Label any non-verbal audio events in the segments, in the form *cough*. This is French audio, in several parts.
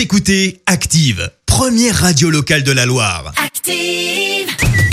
Vous écoutez Active, première radio locale de la Loire. Active.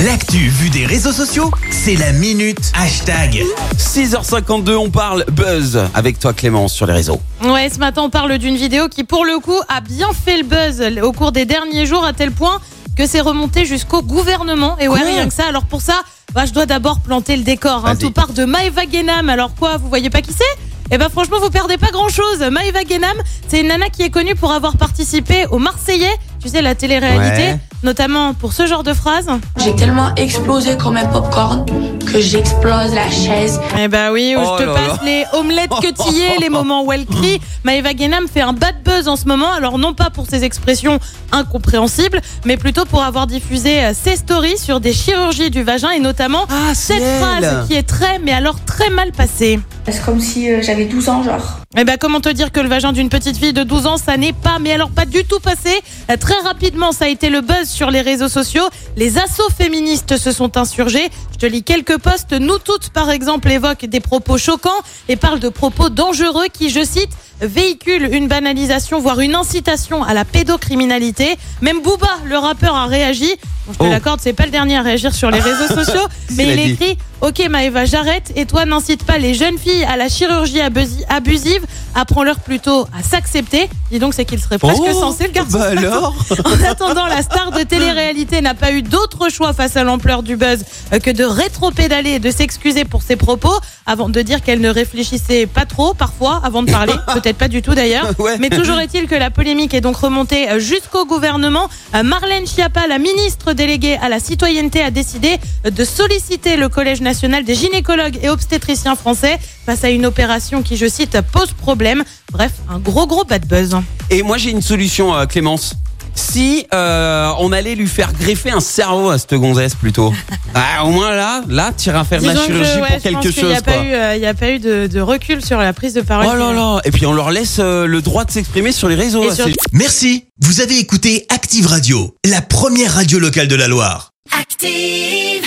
L'actu vue des réseaux sociaux, c'est la minute hashtag. 6h52, on parle buzz avec toi Clémence sur les réseaux. Ouais, ce matin, on parle d'une vidéo qui, pour le coup, a bien fait le buzz au cours des derniers jours, à tel point que c'est remonté jusqu'au gouvernement. Et ouais, Quoi rien que ça. Alors pour ça, bah, je dois d'abord planter le décor. Hein. Tout part de Maëva Guénam. Alors quoi, vous voyez pas qui c'est? Eh ben franchement, vous perdez pas grand chose. Maëva Guénam, c'est une nana qui est connue pour avoir participé au Marseillais, tu sais, la télé-réalité, Ouais. notamment pour ce genre de phrase. J'ai tellement explosé comme un popcorn que j'explose la chaise. Eh ben oui, où Oh je te là passe les omelettes queutillées, les *laughs* moments où elle crie. Maëva Guénam fait un bad buzz en ce moment, alors non pas pour ses expressions incompréhensibles, mais plutôt pour avoir diffusé euh, ses stories sur des chirurgies du vagin et notamment Ah, cette phrase qui est très, mais alors très mal passée. C'est comme si euh, j'avais 12 ans, genre. Eh ben comment te dire que le vagin d'une petite fille de 12 ans, ça n'est pas, mais alors pas du tout passé. Euh, Très rapidement, ça a été le buzz sur les réseaux sociaux. Les assauts féministes se sont insurgés. Je te lis quelques posts. Nous toutes, par exemple, évoquent des propos choquants et parlent de propos dangereux qui, je cite, véhiculent une banalisation, voire une incitation à la pédocriminalité. Même Booba, le rappeur, a réagi. Bon, je te Oh. l'accorde, c'est pas le dernier à réagir sur les réseaux *laughs* sociaux, mais il écrit Ok Maëva, j'arrête et toi n'incite pas les jeunes filles à la chirurgie abusi- abusive, apprends-leur plutôt à s'accepter. Dis donc c'est qu'il serait presque Oh, censé le garçon. bah alors *laughs* En attendant, la star de télé-réalité n'a pas eu d'autre choix face à l'ampleur du buzz euh, que de rétro-pédaler et de s'excuser pour ses propos avant de dire qu'elle ne réfléchissait pas trop parfois avant de parler. *laughs* Peut-être pas du tout d'ailleurs. Ouais. Mais toujours est-il que la polémique est donc remontée euh, jusqu'au gouvernement. Euh, Marlène Schiappa, la ministre déléguée à la citoyenneté, a décidé de solliciter le Collège national des gynécologues et obstétriciens français face à une opération qui, je cite, pose problème. Bref, un gros gros bad buzz. Et moi j'ai une solution euh, Clémence. Si euh, on allait lui faire greffer un cerveau à cette gonzesse plutôt. *laughs* Ah, au moins là, là, tu iras faire de la Disons que, chirurgie ouais, pour je quelque qu'il chose. n'y a, quoi. pas eu, euh, il y a pas eu de, de recul sur la prise de parole. Oh là là Et puis on leur laisse euh, le droit de s'exprimer sur les réseaux. Et là, surtout- c'est- Merci, vous avez écouté Active Radio, la première radio locale de la Loire. Active.